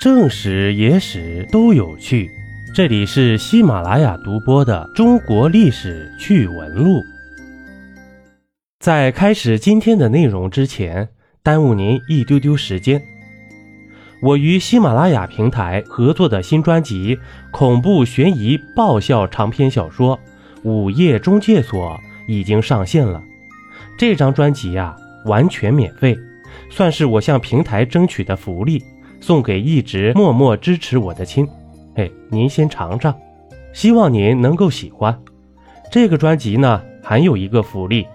正史、野史都有趣，这里是喜马拉雅独播的《中国历史趣闻录》。在开始今天的内容之前，耽误您一丢丢时间。我与喜马拉雅平台合作的新专辑《恐怖悬疑爆笑长篇小说《午夜中介所》已经上线了。这张专辑呀，完全免费，算是我向平台争取的福利。送给一直默默支持我的亲，嘿，您先尝尝，希望您能够喜欢。这个专辑呢，还有一个福利，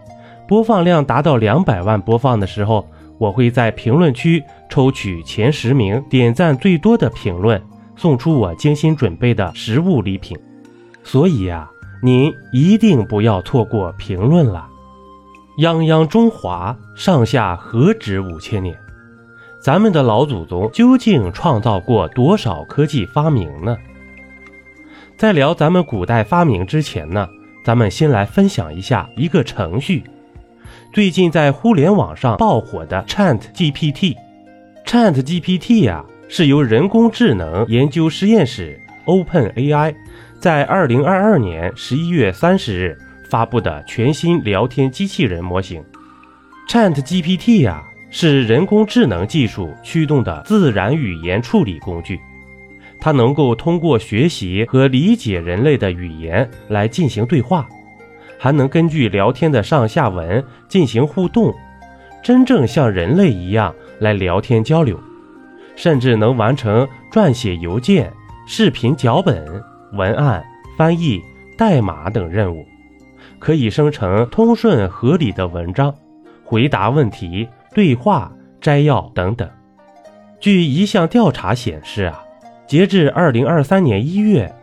播放量达到两百万播放的时候，我会在评论区抽取前十名点赞最多的评论，送出我精心准备的实物礼品。所以呀，您一定不要错过评论了。泱泱中华，上下何止五千年？咱们的老祖宗究竟创造过多少科技发明呢？在聊咱们古代发明之前呢，咱们先来分享一下一个程序。最近在互联网上爆火的 Chat GPT，Chat GPT 呀，是由人工智能研究实验室 Open AI 在二零二二年十一月三十日发布的全新聊天机器人模型。Chat GPT 呀。是人工智能技术驱动的自然语言处理工具，它能够通过学习和理解人类的语言来进行对话，还能根据聊天的上下文进行互动，真正像人类一样来聊天交流，甚至能完成撰写邮件、视频脚本、文案翻译、代码等任务，可以生成通顺合理的文章，回答问题。对话摘要等等。据一项调查显示啊，截至二零二三年一月，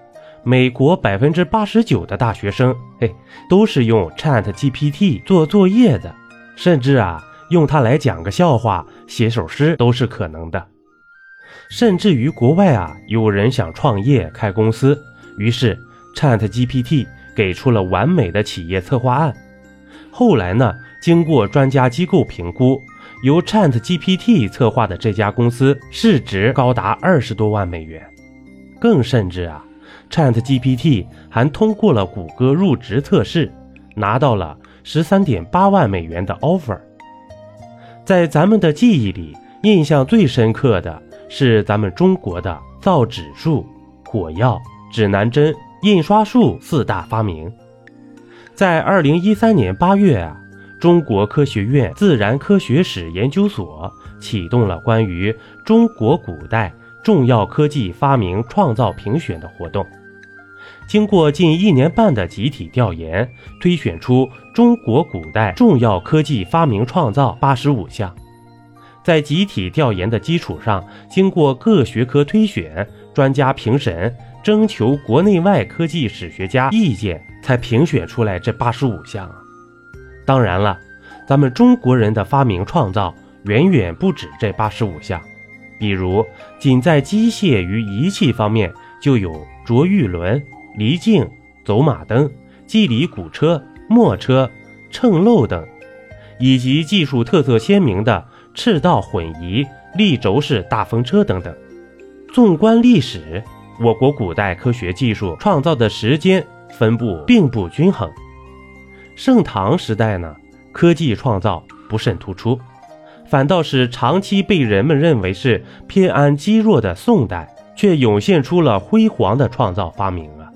美国百分之八十九的大学生，嘿，都是用 Chat GPT 做作业的，甚至啊，用它来讲个笑话、写首诗都是可能的。甚至于国外啊，有人想创业开公司，于是 Chat GPT 给出了完美的企业策划案。后来呢，经过专家机构评估。由 Chat GPT 策划的这家公司市值高达二十多万美元，更甚至啊，Chat GPT 还通过了谷歌入职测试，拿到了十三点八万美元的 offer。在咱们的记忆里，印象最深刻的是咱们中国的造纸术、火药、指南针、印刷术四大发明。在二零一三年八月啊。中国科学院自然科学史研究所启动了关于中国古代重要科技发明创造评选的活动。经过近一年半的集体调研，推选出中国古代重要科技发明创造八十五项。在集体调研的基础上，经过各学科推选、专家评审、征求国内外科技史学家意见，才评选出来这八十五项。当然了，咱们中国人的发明创造远远不止这八十五项。比如，仅在机械与仪器方面，就有着玉轮、离镜、走马灯、机理鼓车、磨车、秤漏等，以及技术特色鲜明的赤道混移、立轴式大风车等等。纵观历史，我国古代科学技术创造的时间分布并不均衡。盛唐时代呢，科技创造不甚突出，反倒是长期被人们认为是偏安积弱的宋代，却涌现出了辉煌的创造发明啊。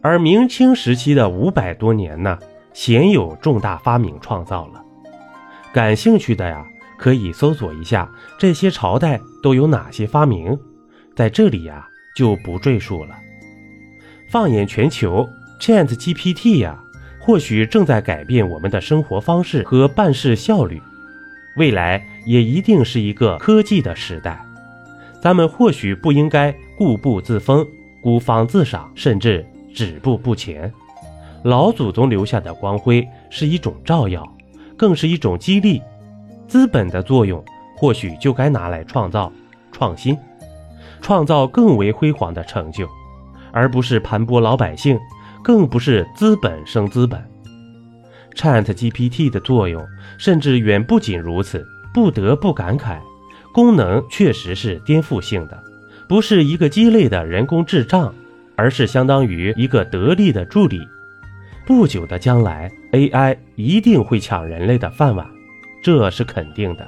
而明清时期的五百多年呢，鲜有重大发明创造了。感兴趣的呀，可以搜索一下这些朝代都有哪些发明，在这里呀就不赘述了。放眼全球，Chat GPT 呀。或许正在改变我们的生活方式和办事效率，未来也一定是一个科技的时代。咱们或许不应该固步自封、孤芳自赏，甚至止步不前。老祖宗留下的光辉是一种照耀，更是一种激励。资本的作用或许就该拿来创造、创新，创造更为辉煌的成就，而不是盘剥老百姓。更不是资本生资本，Chat GPT 的作用甚至远不仅如此。不得不感慨，功能确实是颠覆性的，不是一个鸡肋的人工智障，而是相当于一个得力的助理。不久的将来，AI 一定会抢人类的饭碗，这是肯定的。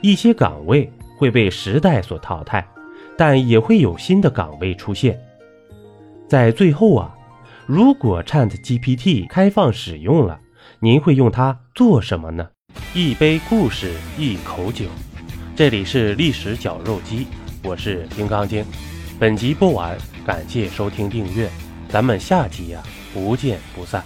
一些岗位会被时代所淘汰，但也会有新的岗位出现。在最后啊，如果 ChatGPT 开放使用了，您会用它做什么呢？一杯故事，一口酒。这里是历史绞肉机，我是金刚经。本集播完，感谢收听订阅，咱们下集呀，不见不散。